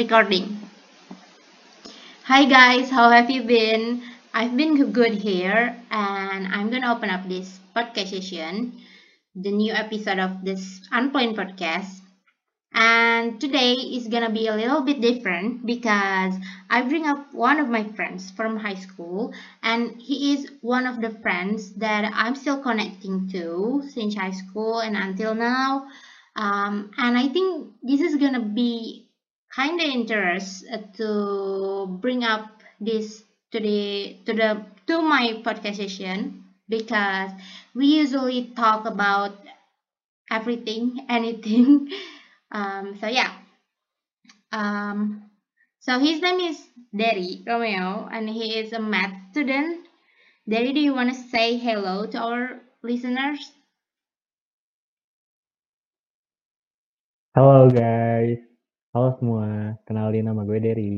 recording. Hi guys, how have you been? I've been good here, and I'm gonna open up this podcast session, the new episode of this Unplanned podcast. And today is gonna be a little bit different because I bring up one of my friends from high school, and he is one of the friends that I'm still connecting to since high school and until now. Um, and I think this is gonna be kind of interest uh, to bring up this to the to the to my podcast session because we usually talk about everything anything. Um so yeah. Um so his name is Derry Romeo and he is a math student. Derry do you want to say hello to our listeners? Hello guys, halo semua, kenalin nama gue Derry.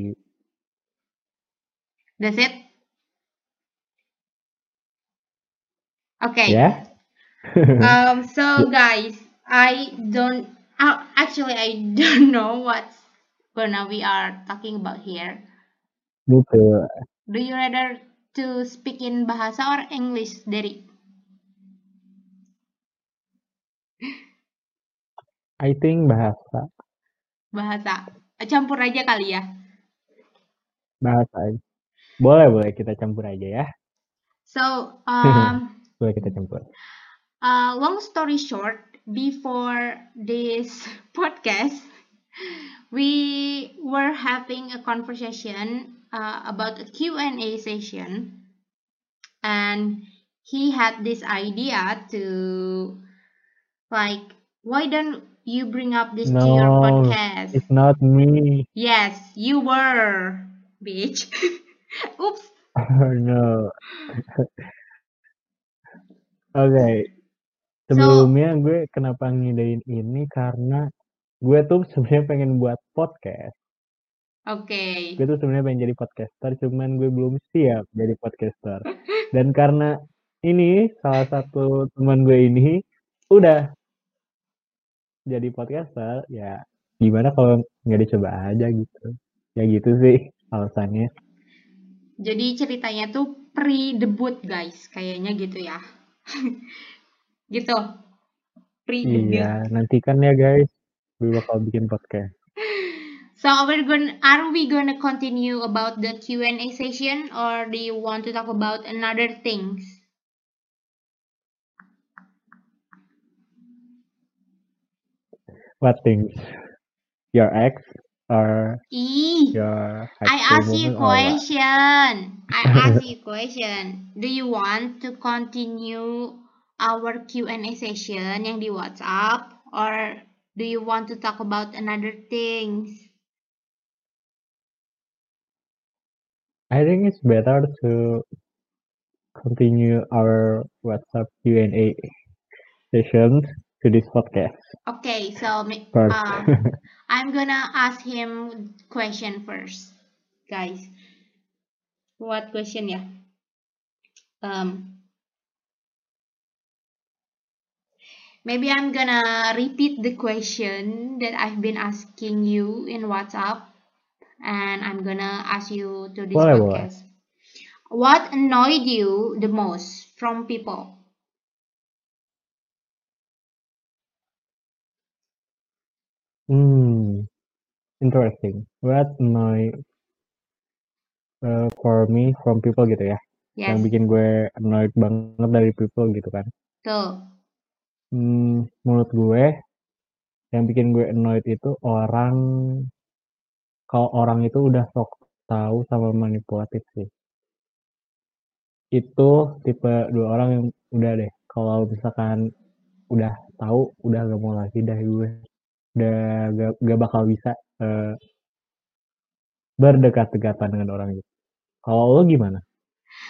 that's it okay Ya? um so guys i don't uh, actually i don't know what's gonna we are talking about here Gitu. do you rather to speak in bahasa or english dari I think bahasa, bahasa campur aja kali ya bahasa. Boleh boleh kita campur aja ya. so um Boleh kita campur. uh, long story short before this podcast we were having a conversation uh, about a q&a session and he had this idea to like why don't you bring up this to your No, podcast It's not me. yes you were bitch oops Oh no. Oke, sebelumnya gue kenapa ngidein ini karena gue tuh sebenarnya pengen buat podcast. okay Gue tuh sebenarnya pengen jadi podcaster, cuman gue belum siap jadi podcaster. Dan karena ini salah satu teman gue ini udah jadi podcaster, ya gimana kalau nggak dicoba aja gitu. Ya gitu sih alasannya. Jadi ceritanya tuh pre-debut guys, kayaknya gitu ya. gitu. Pre-debut. Iya, nantikan ya guys. Gue bakal bikin podcast. So we're going are we gonna continue about the Q&A session or do you want to talk about another things? What things? Your ex or Ih, your I ask you or what? question. I ask you question. Do you want to continue our Q&A session yang di WhatsApp or do you want to talk about another things? I think it's better to continue our WhatsApp Q&A sessions to this podcast Okay, so uh, I'm gonna ask him question first, guys. What question Yeah. Um, maybe I'm gonna repeat the question that I've been asking you in WhatsApp, and I'm gonna ask you to this boleh. podcast. What annoyed you the most from people? Hmm, interesting. What annoy uh, for me from people gitu ya? Yang Yes, bikin gue annoyed banget dari people gitu kan? tuh. Hmm, menurut gue yang bikin gue annoyed itu orang kalau orang itu udah sok tahu sama manipulatif sih. Itu tipe dua orang yang udah deh kalau misalkan udah tahu udah gak mau lagi dah gue udah gak, gak bakal bisa eh, berdekat-dekatan dengan orang itu. Kalau lo gimana?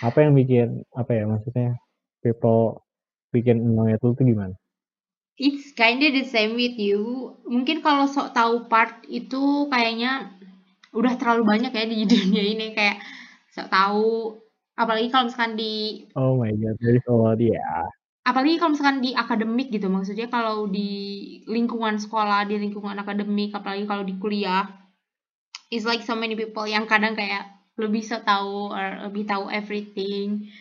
Apa yang bikin apa ya maksudnya people bikin annoyed lo tuh gimana? It's kinda the same with you. Mungkin kalau sok tahu part itu kayaknya udah terlalu banyak ya di dunia ini kayak sok tahu apalagi kalau misalkan di Oh my god, dari solo dia. Apalagi kalau misalkan di akademik gitu maksudnya kalau di lingkungan sekolah di lingkungan akademik apalagi kalau di kuliah it's like so many people yang kadang kayak lebih so tahu or lebih tahu everything.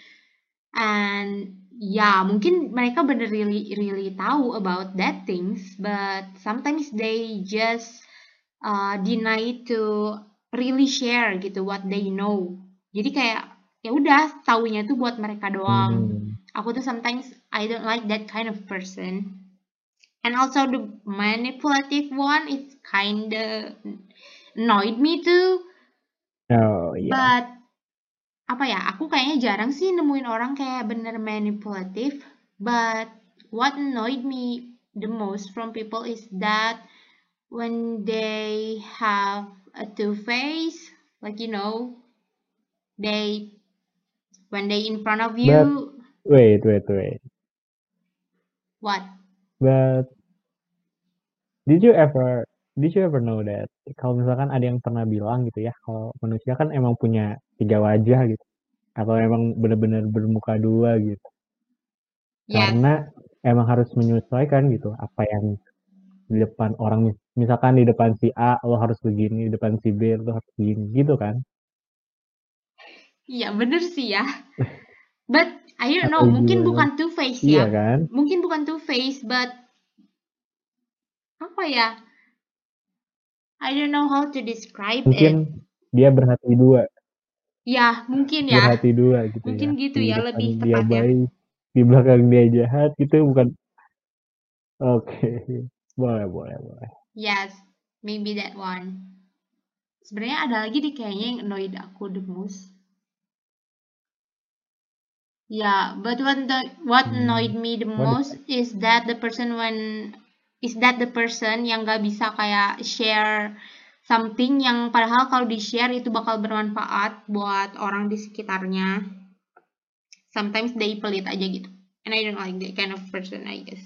And ya mungkin mereka bener really really tahu about that things but sometimes they just uh, deny to really share gitu what they know. Jadi kayak ya udah taunya tuh buat mereka doang. Hmm. aku tuh sometimes I don't like that kind of person and also the manipulative one it's kinda annoyed me too Oh iya. but apa ya aku kayaknya jarang sih nemuin orang kayak bener manipulative but what annoyed me the most from people is that when they have a two face like you know they when they in front of you Wait, wait, wait. What? But did you ever did you ever know that kalau misalkan ada yang pernah bilang gitu ya kalau manusia kan emang punya tiga wajah gitu atau emang benar-benar bermuka dua gitu. Yes. Karena emang harus menyesuaikan gitu apa yang di depan orang mis- misalkan di depan si A lo harus begini di depan si B lo harus begini gitu kan. Iya bener sih ya. But I don't atau know, mungkin gimana bukan two face iya ya. kan Mungkin bukan two face, but apa ya? I don't know how to describe it. mungkin dia berhati dua Ya mungkin ya. berhati dua gitu Mungkin ya gitu di ya depan lebih dia tepatnya. baik di belakang dia jahat gitu bukan oke boleh boleh boleh Yes, maybe that one. Sebenarnya ada lagi deh kayaknya yang annoyed aku the most. Yeah, but what the, what Hmm, annoyed me the most is that the person when is that the person yang gak bisa kayak share something yang padahal kalau di share itu bakal bermanfaat buat orang di sekitarnya. Sometimes they pelit aja gitu. And I don't like that kind of person, I guess.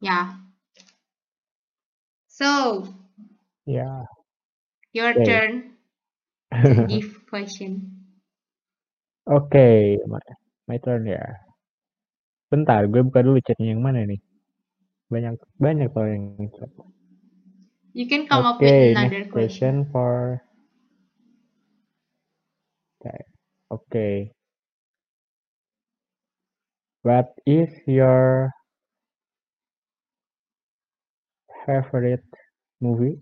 Yeah. So, ya your oke turn give question. Oke my, my turn ya bentar gue buka dulu chatnya yang mana nih banyak banyak tau yang chat You can come up oke with another next question. question for okay. oke what is your favorite movie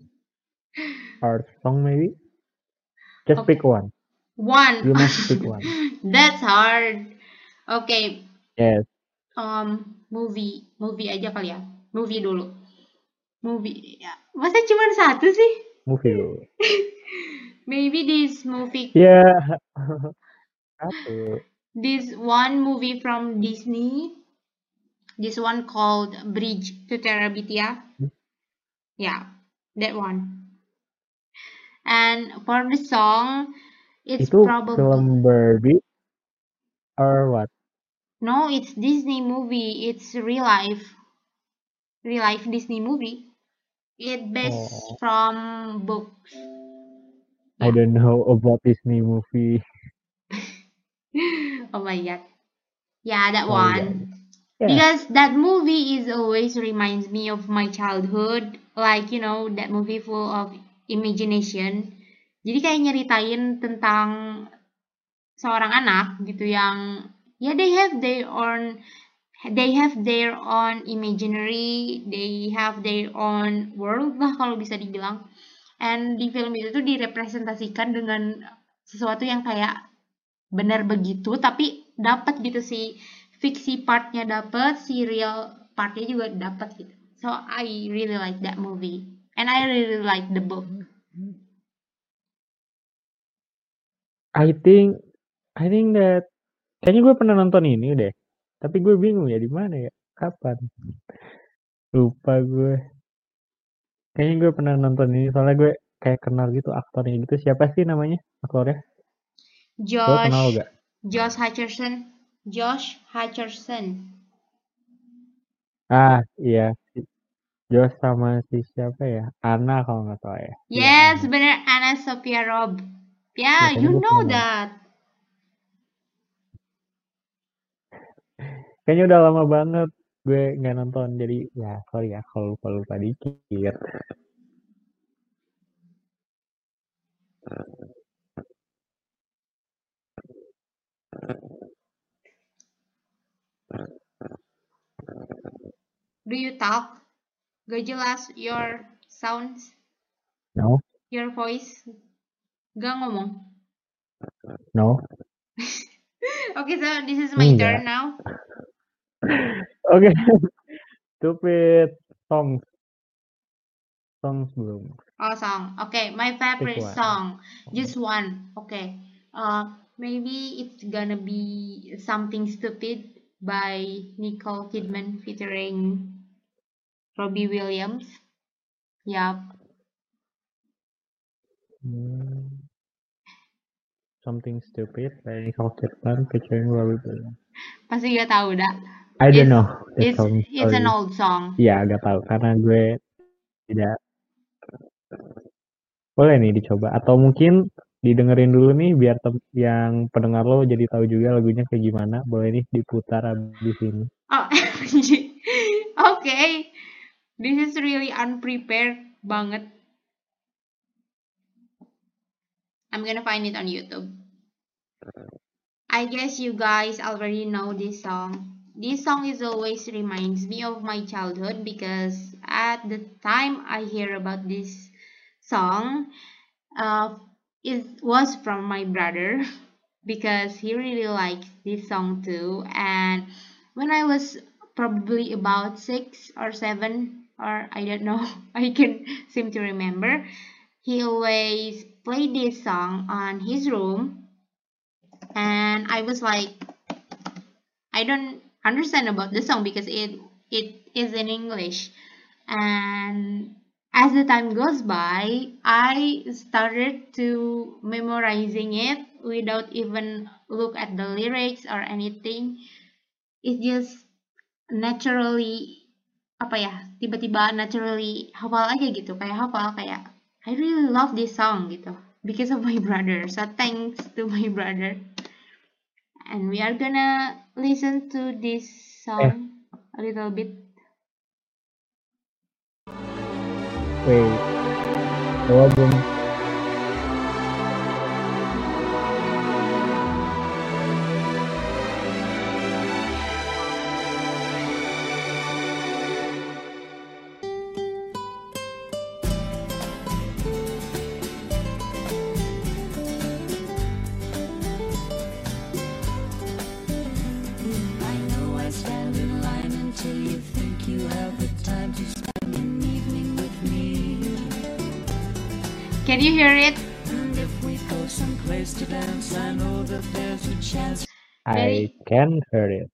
or song maybe just Okay. pick one One. you must pick one That's hard. Okay, yes um, movie, movie aja kali ya. Movie dulu. Movie. Ya. Masa cuma satu sih? movie dulu Maybe this movie, Yeah. satu this one movie from Disney. This one called Bridge to Terabithia. Yeah, that one. And for the song, it's itu probably film Barbie or what no, it's Disney movie. It's real life, real life Disney movie. It based oh from books. I don't know about Disney movie oh my god. Yeah, that oh one. Because that movie is always reminds me of my childhood. Like, you know, that movie full of imagination. Jadi kayak nyeritain tentang seorang anak gitu yang ya they have their own they have their own imaginary, they have their own world lah kalau bisa dibilang. And di film itu tuh direpresentasikan dengan sesuatu yang kayak benar begitu tapi dapat gitu sih fiksi partnya dapat si real partnya juga dapat gitu. So I really like that movie. And I really like the book I think I think that kayaknya gue pernah nonton ini deh. Tapi gue bingung ya di mana ya? Kapan? Lupa gue. Kayaknya gue pernah nonton ini soalnya gue kayak kenal gitu aktornya gitu. Siapa sih namanya aktornya? Lo kenal Josh gak? Josh Hutcherson. Josh Hutcherson. Ah iya. Josh sama si siapa ya? Ana kalau nggak salah ya. Iya yes Ana bener Anna Sophia Robb. ya Yeah, Biasanya you know pernah. that. Kayaknya udah lama banget gue nggak nonton. Jadi ya sorry ya kalau lupa lupa dikit. Do you talk? Gak jelas your sounds. No. Your voice Gak ngomong. no. Okay, so this is my Enggak. turn now. Oke. Stupid songs. Songs belum. Oh, song. Okay, my favorite song. Just one. Okay. Uh, maybe it's gonna be something stupid by Nicole Kidman featuring Robbie Williams. Yup. Hmm. Something stupid by Nicole Kidman featuring Robbie Williams. Pasti gak tahu dah. I don't It's- know It's song. it's an old song. Iya, agak tahu karena gue tidak boleh nih dicoba atau mungkin didengerin dulu nih biar yang pendengar lo jadi tahu juga lagunya kayak gimana. Boleh nih diputar abis ini. Oh, okay. This is really unprepared banget. I'm gonna find it on YouTube. I guess you guys already know this song. This song is always reminds me of my childhood because at the time I hear about this song, uh, it was from my brother because he really likes this song too. And when I was probably about six or seven, or I don't know, I can seem to remember, he always played this song on his room, and I was like, I don't understand about the song because it it is in English, and as the time goes by, I started to memorizing it without even look at the lyrics or anything. It just naturally apa ya tiba-tiba naturally hafal aja gitu kayak hafal kayak I really love this song gitu. Because of my brother. So thanks to my brother. And we are gonna listen to this song a little bit. Wait, belum line until you think you have the time to spend an evening with me. can you hear it And if we go someplace to dance, I know that there's a chance. I can hear it.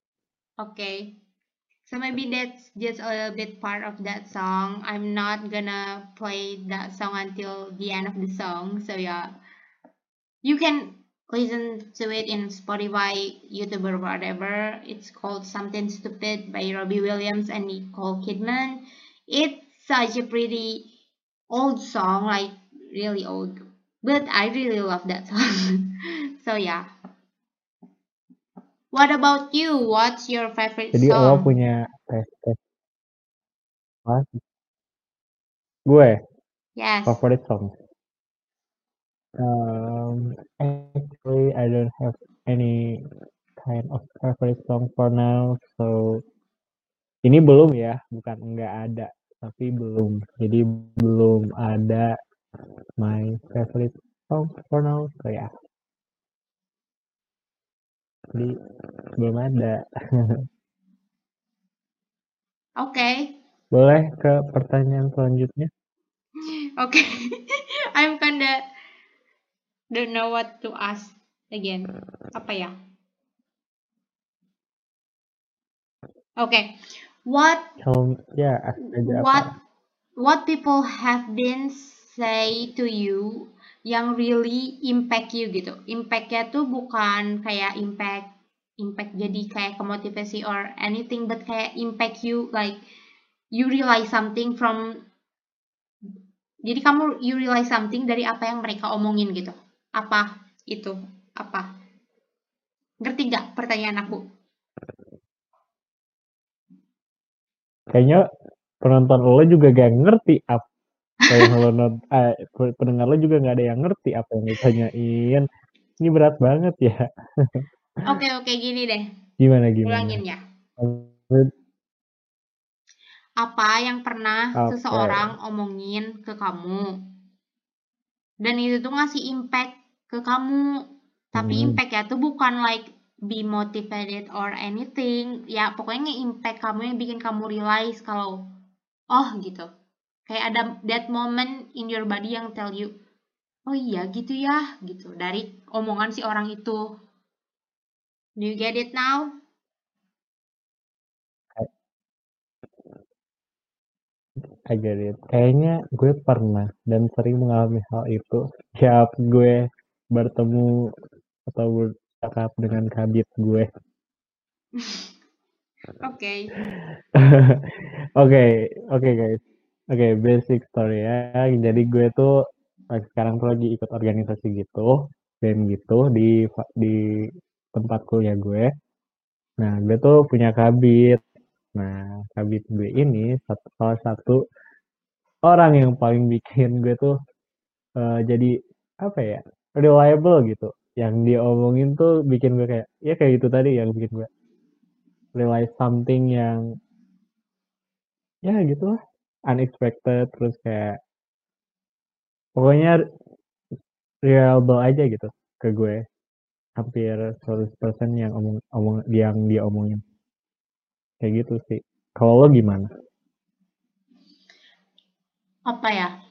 Okay. So maybe that's just a little bit part of that song. I'm not gonna play that song until the end of the song. So yeah. You can listen to it in Spotify, YouTube or whatever. It's called Something Stupid by Robbie Williams and Nicole Kidman. It's such a pretty old song, like really old. But I really love that song. so yeah. What about you? What's your favorite Jadi lo song? punya tes tes apa? Gue Yes. favorite song. Um, actually, I don't have any kind of favorite song for now. So ini belum ya, bukan enggak ada, tapi belum. Jadi belum ada my favorite song for now. So ya. Jadi belum ada. Okay. Boleh ke pertanyaan selanjutnya? Okay. I'm kinda don't know what to ask again. Apa ya? Okay. What Tell ask aja apa. what what people have been say to you yang really impact you gitu. Impactnya tuh bukan kayak impact impact jadi kayak kemotivasi or anything but kayak impact you like you realize something from jadi kamu you realize something dari apa yang mereka omongin gitu. Apa itu? Apa? Ngerti gak pertanyaan aku? Kayaknya penonton lo juga gak ngerti apa yang lo not, eh, pendengar lo juga gak ada yang ngerti apa yang ditanyain. Ini berat banget ya. Oke, oke, gini deh. Gimana gimana? Ulangin ya. Apa yang pernah Oke. seseorang omongin ke kamu? Dan itu tuh ngasih impact ke kamu. Tapi Hmm. impactnya tuh bukan like be motivated or anything. Ya, pokoknya impact kamu yang bikin kamu realize kalau oh gitu. Kayak ada that moment in your body yang tell you, oh iya gitu ya, gitu. Dari omongan si orang itu. Do you get it now? I get it. Kayaknya gue pernah dan sering mengalami hal itu. Tiap gue bertemu atau bercakap dengan kabit gue. Oke. Oke, oke guys. Oke, basic story ya. Jadi gue tuh eh, sekarang tuh lagi ikut organisasi gitu, band gitu di di tempat kuliah gue. Nah, gue tuh punya kabit. Nah, kabit gue ini satu, salah satu orang yang paling bikin gue tuh eh, jadi apa ya reliable gitu. Yang dia omongin tuh bikin gue kayak ya kayak gitu tadi yang bikin gue realize something yang ya gitu lah. Unexpected terus kayak pokoknya reliable aja gitu ke gue. Hampir 100% yang omong omong yang dia omongin. Kayak gitu sih. Kalau lo gimana? Apa ya?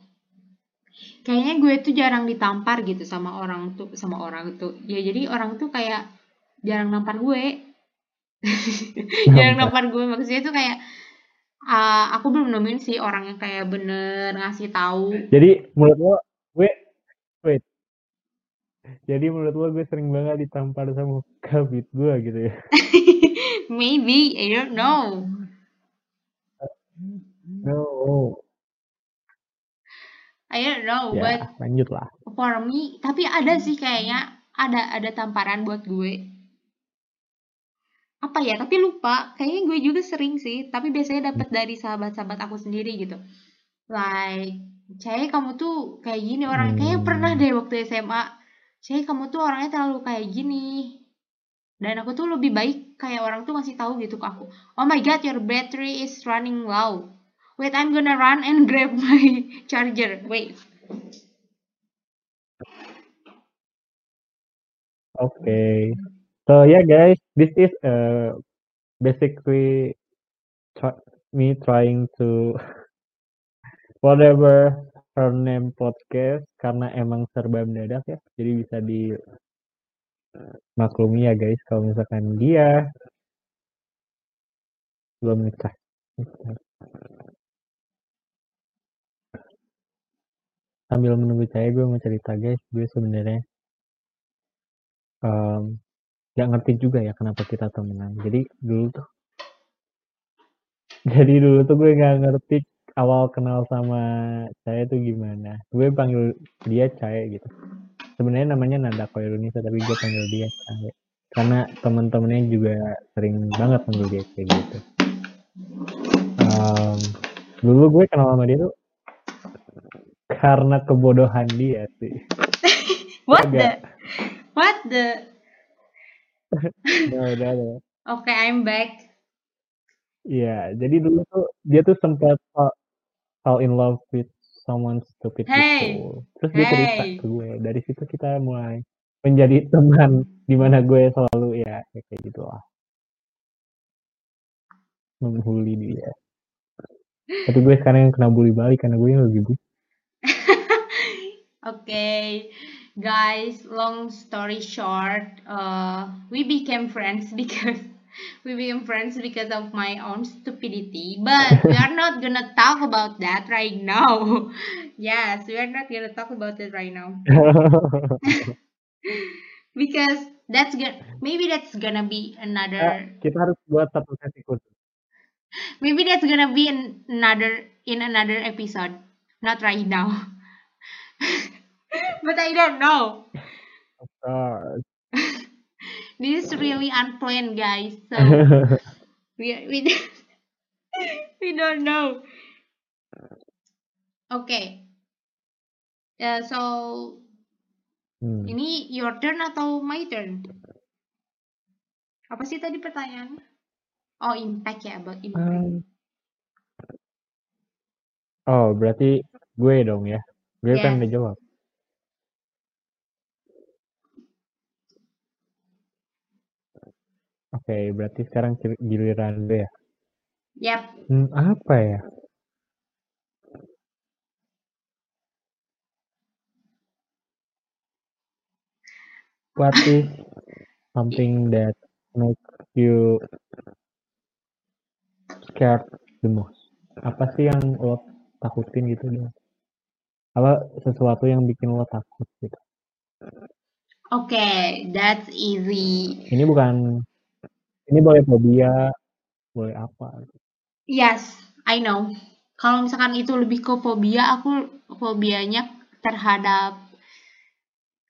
Kayaknya gue tuh jarang ditampar gitu sama orang tuh sama orang tuh. Ya jadi orang tuh kayak jarang nampar gue. jarang nampar gue maksudnya tuh kayak ah, aku belum nemuin sih orang yang kayak bener ngasih tahu. jadi menurut lo gue wait jadi menurut lo gue sering banget ditampar sama kabit gue gitu ya Maybe I don't know. no I don't know, ya but lanjut lah for me, tapi ada sih kayaknya ada ada tamparan buat gue. Apa ya? Tapi lupa. Kayaknya gue juga sering sih, tapi biasanya dapat dari sahabat-sahabat aku sendiri gitu. Like, Cai kamu tuh kayak gini orang kayaknya pernah Hmm. deh waktu SMA. Cai kamu tuh orangnya terlalu kayak gini. Dan aku tuh lebih baik kayak orang tuh ngasih tahu gitu ke aku. Oh my god, your battery is running low. Wait, I'm gonna run and grab my charger. Wait. Okay. So yeah, guys, this is uh basically try- me trying to whatever her name podcast karena emang serba mendadak ya. Jadi bisa di maklumi ya guys kalau misalkan dia belum nikah. Sambil menunggu saya gue mau cerita guys, gue sebenarnya em, nggak ngerti juga ya kenapa kita temenan. Jadi dulu tuh, jadi dulu tuh gue nggak ngerti awal kenal sama saya tuh gimana. Gue panggil dia Cae gitu. Sebenarnya namanya Nanda Koirunisa tapi gue panggil dia Cae. Karena teman-temannya juga sering banget panggil dia kayak gitu. Em, dulu gue kenal sama dia tuh karena kebodohan dia sih. What the? What the? Udah, udah, udah. Oke, I'm back. Iya, jadi dulu tuh dia tuh sempat fall, fall in love with someone stupid Hey, gitu. Terus dia cerita hey. ke gue. Dari situ kita mulai menjadi teman di mana gue selalu ya ya kayak gitu lah. Membuli dia. Tapi gue sekarang yang kena bully balik karena gue yang lebih bu. Okay, guys, long story short, uh, we became friends because we became friends because of my own stupidity. But we are not gonna talk about that right now. yes, we are not gonna talk about it right now because that's gonna maybe that's gonna be another kita harus buat satu sesi khusus. maybe that's gonna be another in another episode, not right now. but I don't know. Of course. This is really unplanned, guys. So we we we don't know. Okay. Uh, so Hmm. ini your turn atau my turn? Apa sih tadi pertanyaan? Oh, impact ya, about impact. Um, oh, berarti gue dong ya. Gue kan udah jawab. Oke, berarti sekarang gil- giliran gue ya. Yap. Hmm, apa ya? What is something that makes you scared the most? Apa sih yang lo takutin gitu dong? Apa sesuatu yang bikin lo takut gitu? Oke, that's easy. Ini bukan, ini boleh fobia, boleh apa? gitu. Yes, I know. Kalau misalkan itu lebih ke fobia, aku fobianya terhadap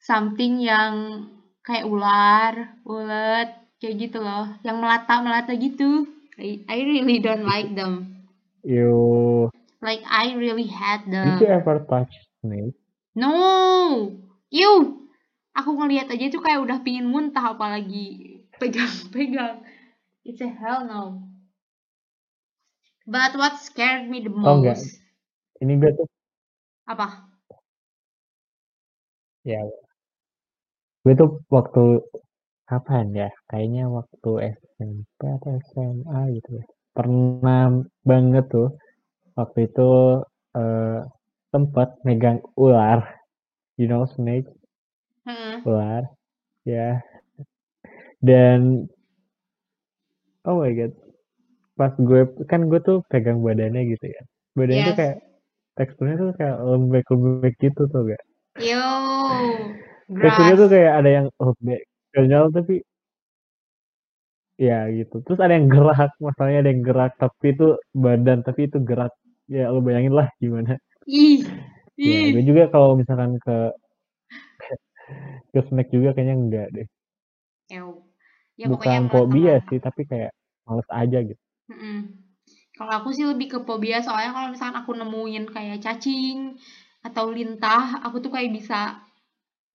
something yang kayak ular, ulet, kayak gitu loh. Yang melata-melata gitu. I, I really don't like them. You, Like, I really hate did you ever touch snake? No! You! Aku ngeliat aja tuh kayak udah pingin muntah apalagi pegang-pegang. It's a hell no. But what scared me the Tau nggak? most? Ini gue tuh, Apa? ya, gue tuh waktu kapan ya? Kayaknya waktu SMP atau SMA gitu ya. Pernah banget tuh waktu itu eh, sempat megang ular, you know snake, Heeh. ular, ya. Dan oh my god, pas gue kan gue tuh pegang badannya gitu ya. Badannya tuh Yes. kayak teksturnya tuh kayak lembek-lembek gitu tuh gak? Yo, Teksturnya tuh kayak ada yang lembek, kenyal tapi ya gitu. Terus ada yang gerak, masalahnya ada yang gerak tapi itu badan tapi itu gerak. Ya lo bayangin lah gimana. Ih, Ya gue juga kalau misalkan ke ke snack juga kayaknya enggak deh. Yo. Ya Bukan fobia sih, tapi kayak males aja gitu. Mm-mm. Kalau aku sih lebih ke fobia soalnya kalau misalkan aku nemuin kayak cacing atau lintah, aku tuh kayak bisa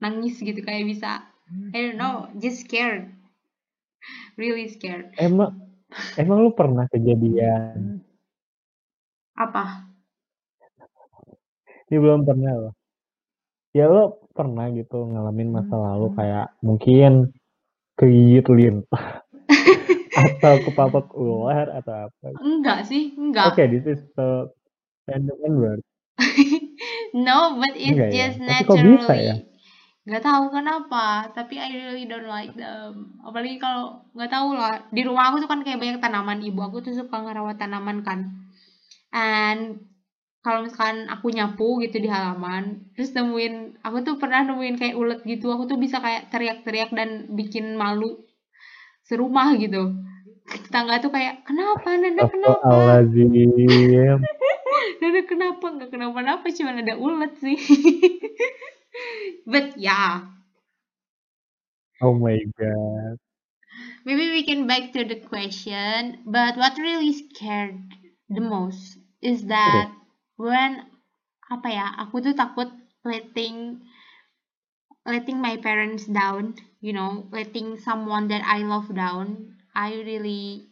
nangis gitu, kayak bisa I don't know, just scared, really scared. Emang emang lu pernah kejadian? Apa? Ini belum pernah loh. Ya lo pernah gitu ngalamin masa lalu kayak mungkin kegigit lintah atau kepapak ular atau apa? Enggak sih, Oke, enggak. this is so random and weird. No, but it's Enggak ya? just Tapi kok bisa ya? naturally. Nggak tahu kenapa, tapi I really don't like them. Apalagi kalau nggak tahu lah. Di rumah aku tuh kan kayak banyak tanaman. Ibu aku tuh suka ngerawat tanaman kan. And kalau misalkan aku nyapu gitu di halaman, terus nemuin, aku tuh pernah nemuin kayak ulet gitu. Aku tuh bisa kayak teriak-teriak dan bikin malu serumah gitu. Tetangga tuh kayak, kenapa Nanda kenapa? Astagfirullahaladzim. Nanda kenapa? Nggak kenapa-napa, cuma ada ulet sih. But yeah, Oh my god. maybe we can back to the question. But what really scared the most is that when apa ya, aku tuh takut letting letting my parents down, you know, letting someone that I love down. I really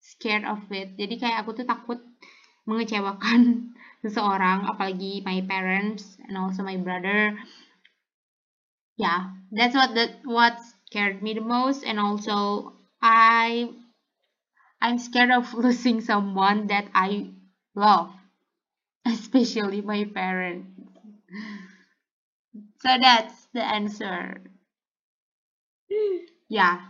scared of it. Jadi kayak aku tuh takut mengecewakan seseorang, apalagi my parents and also my brother. Yeah, that's what that what scared me the most, and also I I'm scared of losing someone that I love, especially my parents. So that's the answer. Yeah.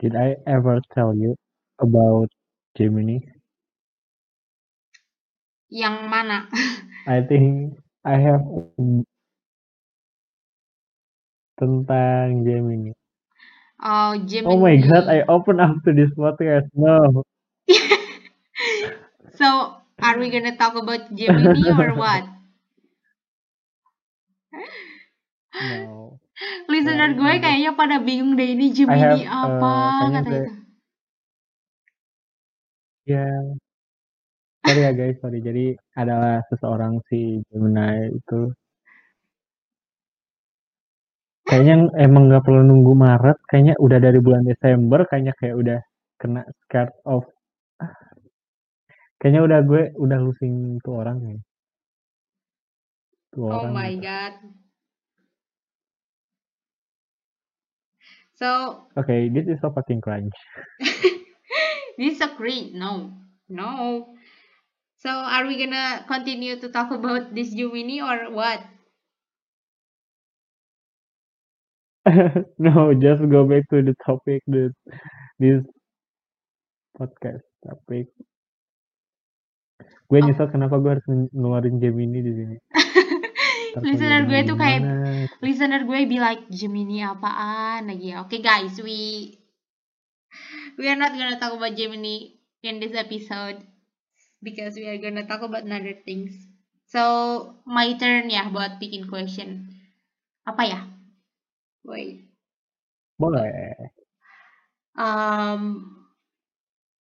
Did I ever tell you about Gemini? Yang mana? I think I have tentang Gemini. Oh, Gemini. Oh my god, I open up to this podcast. No. So, are we gonna talk about Gemini or what? No. Listener Nah, gue kayaknya pada bingung deh ini Gemini have, uh, apa kayaknya kata itu. Ya. Sorry ya guys, sorry. Jadi adalah seseorang si Gemini itu kayaknya emang nggak perlu nunggu Maret kayaknya udah dari bulan Desember kayaknya kayak udah kena scared of ah, kayaknya udah gue udah losing tuh orang nih tuh Oh orang my gitu. god. So okay this is so fucking cringe this is a cringe. No, no. So are we gonna continue to talk about this Gemini or what? no just go back to the topic the this podcast topik gue Oh. nyesel kenapa gue harus ngeluarin Gemini di sini listener gue tuh kayak listener gue be like Gemini apaan lagi ya. Okay guys, we we are not gonna talk about Gemini in this episode because we are gonna talk about another things. So my turn ya buat bikin question. Apa ya? Wait. boleh Um,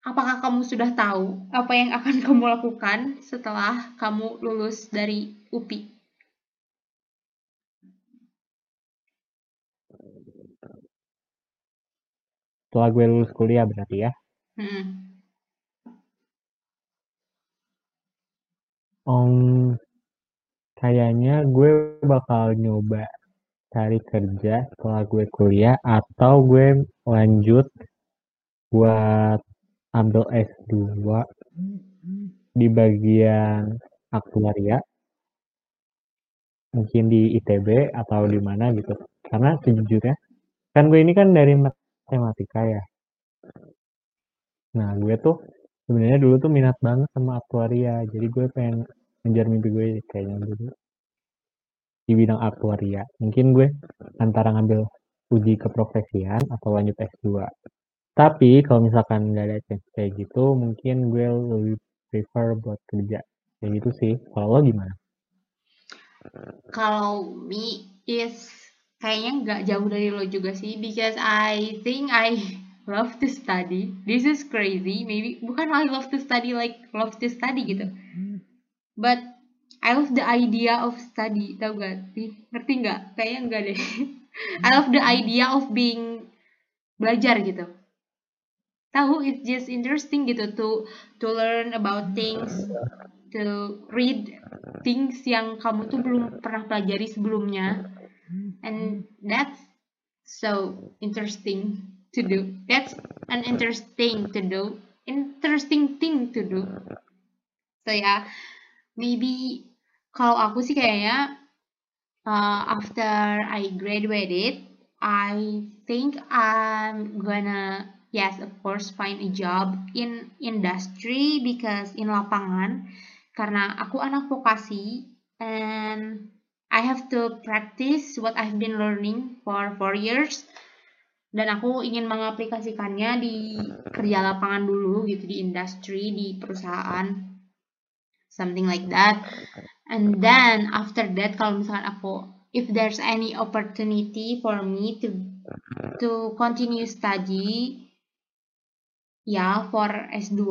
apakah kamu sudah tahu apa yang akan kamu lakukan setelah kamu lulus dari UPI? setelah gue lulus kuliah berarti ya Hmm. Om, kayaknya gue bakal nyoba cari kerja setelah gue kuliah atau gue lanjut buat ambil S2 di bagian aktuaria mungkin di ITB atau di mana gitu. Karena sejujurnya kan gue ini kan dari matematika ya. Nah gue tuh sebenarnya dulu tuh minat banget sama aktuaria. Jadi gue pengen ngejar mimpi gue kayaknya dulu di bidang aktuaria. Mungkin gue antara ngambil uji keprofesian atau lanjut S2 tapi kalau misalkan nggak ada chance kayak gitu mungkin gue lebih prefer buat kerja kayak gitu sih kalau lo gimana Kalau me is kayaknya nggak jauh dari lo juga sih because I think I love to study. This is crazy. Maybe bukan I love to study like love to study gitu. But I love the idea of study. Tau gak sih? Ngerti nggak? Kayaknya enggak deh. I love the idea of being belajar gitu. Tahu it's just interesting gitu to to learn about things, to read things yang kamu tuh belum pernah pelajari sebelumnya. And that's so interesting to do. That's an interesting to do. Interesting thing to do. So ya, maybe kalau aku sih kayaknya uh, after I graduated, I think I'm gonna yes of course find a job in industry because in lapangan karena aku anak vokasi and I have to practice what I've been learning for four years. Dan aku ingin mengaplikasikannya di kerja lapangan dulu gitu di industri di perusahaan something like that. And then after that kalau misalkan aku if there's any opportunity for me to to continue study yeah for S2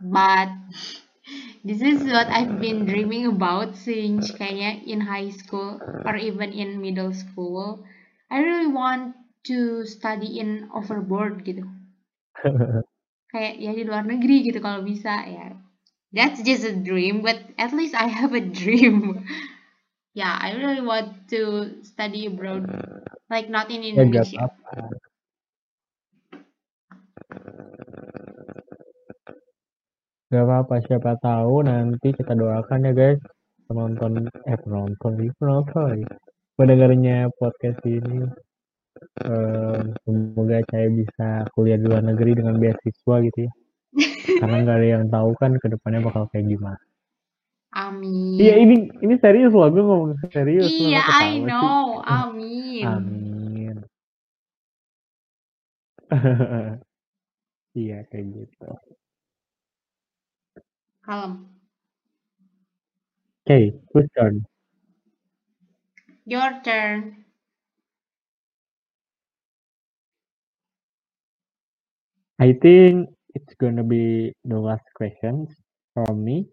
but this is what I've been dreaming about since kayaknya in high school or even in middle school. I really want to study in overboard gitu. Kayak ya di luar negeri gitu kalau bisa ya. That's just a dream but at least I have a dream. Yeah I really want to study abroad. Like not in ya Indonesia. apa-apa gak apa-apa siapa tahu nanti kita doakan ya guys. Penonton eh penonton penonton. Pendengarnya podcast ini. Em, semoga saya bisa kuliah di luar negeri dengan beasiswa gitu ya. Karena nggak ada yang tahu kan ke depannya bakal kayak gimana. Amin. Iya ini ini serius loh gue ngomong serius. Iya I ketawa sih? know. Amin. Amin. Iya kayak gitu kalem. Okay whose turn. Your turn. I think it's gonna be the last questions from me.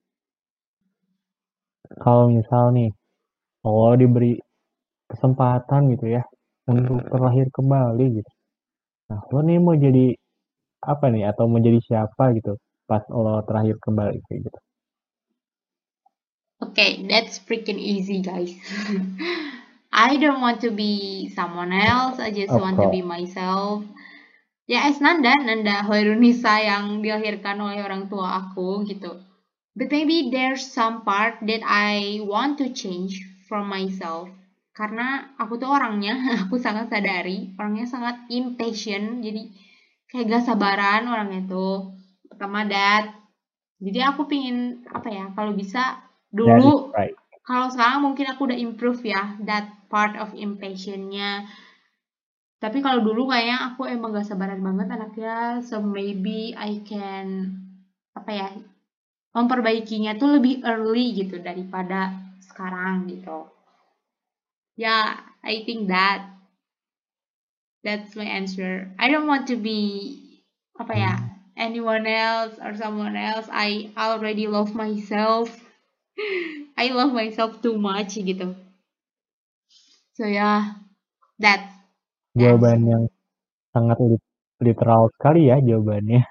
Kalau misal nih, kalau diberi kesempatan gitu ya untuk terlahir kembali gitu. Nah, lo nih mau jadi apa nih? Atau mau jadi siapa gitu pas lo terakhir kembali kayak gitu. Okay, that's freaking easy, guys. I don't want to be someone else. I just Of want to be myself. Ya, as Nanda, Nanda Hoirunisa yang dilahirkan oleh orang tua aku gitu. But maybe there's some part that I want to change from myself. Karena aku tuh orangnya, aku sangat sadari, orangnya sangat impatient. Jadi kayak gak sabaran orangnya tuh. Pertama that. Jadi aku pingin apa ya, kalau bisa dulu right. kalau sekarang mungkin aku udah improve ya that part of impatientnya tapi kalau dulu kayaknya aku emang gak sabaran banget anaknya so maybe I can apa ya memperbaikinya tuh lebih early gitu daripada sekarang gitu ya yeah, I think that that's my answer I don't want to be apa ya anyone else or someone else I already love myself I love myself too much gitu. So yeah, that's Jawaban yang sangat lit- literal sekali ya jawabannya.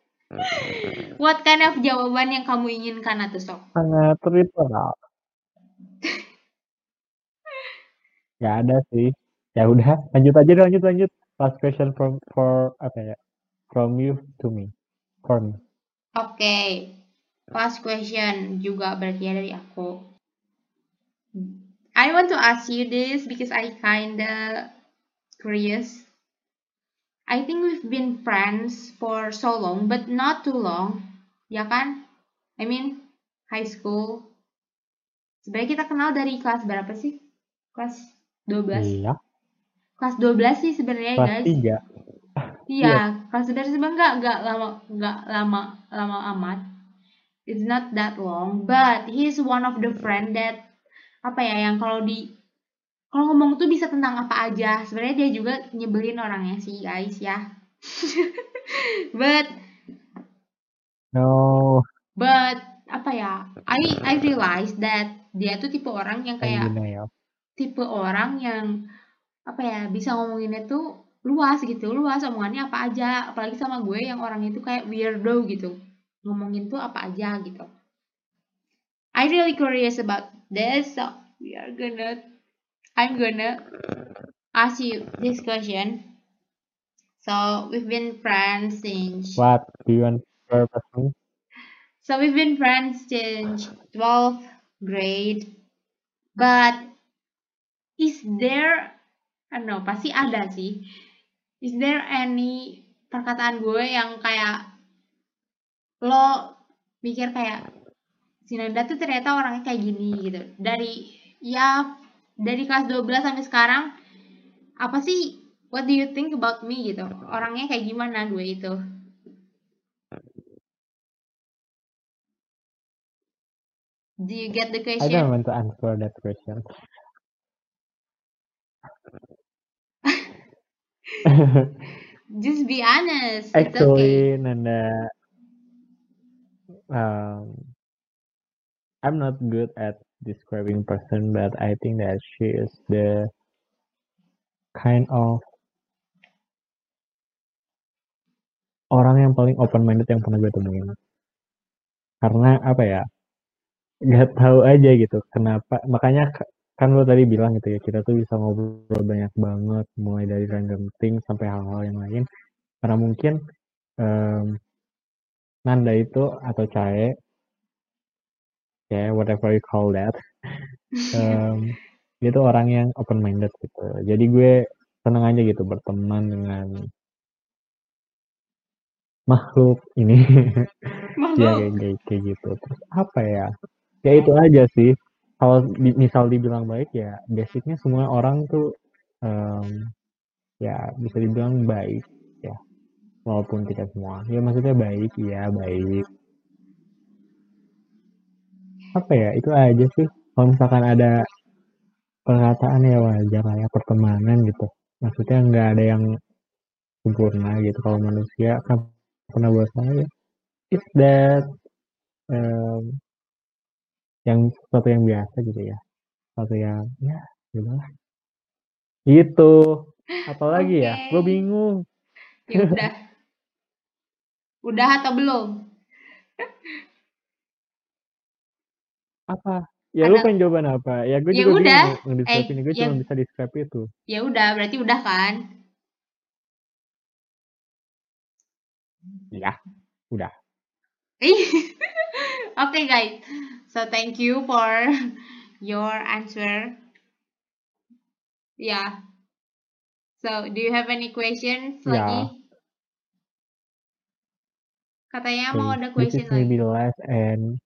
what kind of jawaban yang kamu inginkan atau sok? Sangat literal. Gak ada sih. Ya udah, lanjut aja deh, lanjut lanjut. Last question from for apa ya? From you to me. From. Oke. Okay. Last question juga berarti ya dari aku. I want to ask you this because I kinda curious. I think we've been friends for so long, but not too long. Ya kan? I mean, high school. Sebenarnya kita kenal dari kelas berapa sih? Kelas 12. Iya. Kelas 12 sih sebenarnya, guys. Kelas 3. Iya, kelas 12 sebenarnya nggak nggak lama nggak lama lama amat. It's not that long, but he's one of the friend that apa ya yang kalau di kalau ngomong tuh bisa tentang apa aja. Sebenarnya dia juga nyebelin orangnya sih guys ya. but No. but apa ya? I I realize that dia tuh tipe orang yang Kayak ya. tipe orang yang apa ya bisa ngomonginnya tuh luas gitu luas omongannya apa aja apalagi sama gue yang orangnya tuh kayak weirdo gitu ngomongin tuh apa aja gitu I really curious about this so we are gonna I'm gonna ask you this question so we've been friends since What do you want to ask me? So we've been friends since 12th grade. But is there I don't know, pasti ada sih. Is there any perkataan gue yang kayak lo mikir kayak si Nanda tuh ternyata orangnya kayak gini gitu. Dari ya dari kelas 12 sampai sekarang apa sih what do you think about me gitu? Orangnya kayak gimana gue itu? Do you get the I question? don't want to answer that question. Just be honest. It's okay. Actually, Nanda, um, I'm not good at describing person, but I think that she is the kind of orang yang paling open minded yang pernah gue temuin. Karena apa ya? Gak tahu aja gitu kenapa. Makanya kan lo tadi bilang gitu ya kita tuh bisa ngobrol banyak banget mulai dari random thing sampai hal-hal yang lain. Karena mungkin em, Nanda itu atau Cae ya whatever you call that em, dia tuh orang yang open minded gitu. Jadi gue seneng aja gitu berteman dengan makhluk ini. Ya Makhluk. kayak, kayak, kayak gitu. Terus apa ya? Ya itu aja sih kalau misal dibilang baik ya basicnya semua orang tuh em, ya bisa dibilang baik ya. Walaupun tidak semua. Ya maksudnya baik ya baik. Apa ya? Itu aja sih. Kalau misalkan ada perkataan ya wajar lah ya pertemanan gitu. Maksudnya nggak ada yang sempurna gitu kalau manusia. Kan pernah buat saya. It's that em, yang sesuatu yang biasa gitu ya sesuatu yang ya gitu lah Gitu. Apalagi ya? Gue Oke. bingung. Ya udah. Udah atau belum? Apa? Ya lu Ada pengen jawaban apa? Ya gue ya juga udah. bingung ngedescribe ini. Gue Eh, ya cuma bisa describe itu. ya udah, berarti udah kan? Ya, udah. okay, guys. So thank you for your answer. Yeah. So, do you have any questions lagi? Katanya mau Okay. ada This question maybe lagi. the last and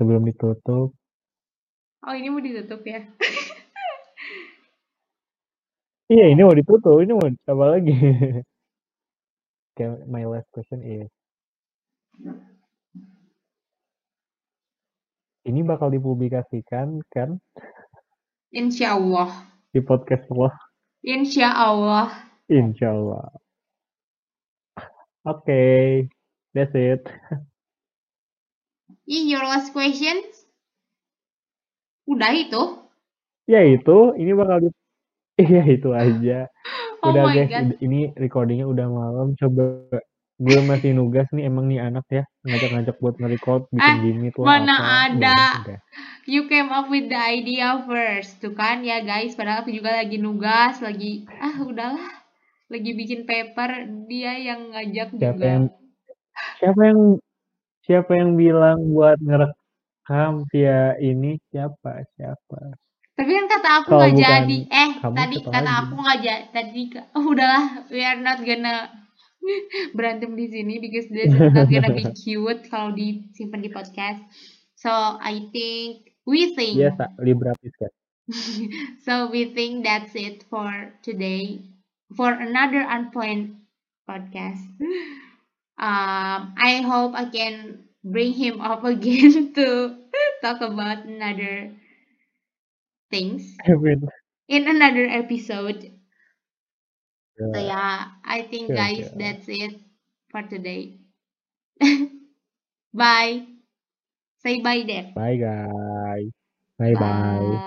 sebelum ditutup. Oh, ini mau ditutup ya? Iya, ini mau ditutup. Ini mau apa lagi? Okay, my last question is, ini bakal dipublikasikan kan Insya Allah. di podcast lo? Insya Allah. Insya Allah. Oke, okay, that's it. Ih, your last question? Udah itu? Ya itu, ini bakal di... Iya itu aja. Oh Udah my guys, God. ini recordingnya udah malam. Coba gue masih nugas nih emang nih anak ya ngajak-ngajak buat nge-record bikin Eh, gimmick lah mana apa. Ada. udah. You came up with the idea first, tuh kan ya guys. Padahal aku juga lagi nugas, lagi ah udahlah, lagi bikin paper. Dia yang ngajak Siapa juga. yang siapa yang siapa yang bilang buat ngerekam via ini siapa siapa Tapi kan kata aku nggak jadi. Eh, tadi kata lagi aku nggak jadi. Tadi oh, udahlah, we are not gonna berantem di sini because this is not gonna be cute kalau disimpan di podcast. So I think we think biasa libra pisket so we think that's it for today for another unplanned podcast. Um, I hope I can bring him up again to talk about another things in another episode. So yeah, I think ya guys ya that's it for today. bye. Say bye there. bye guys bye bye Bye.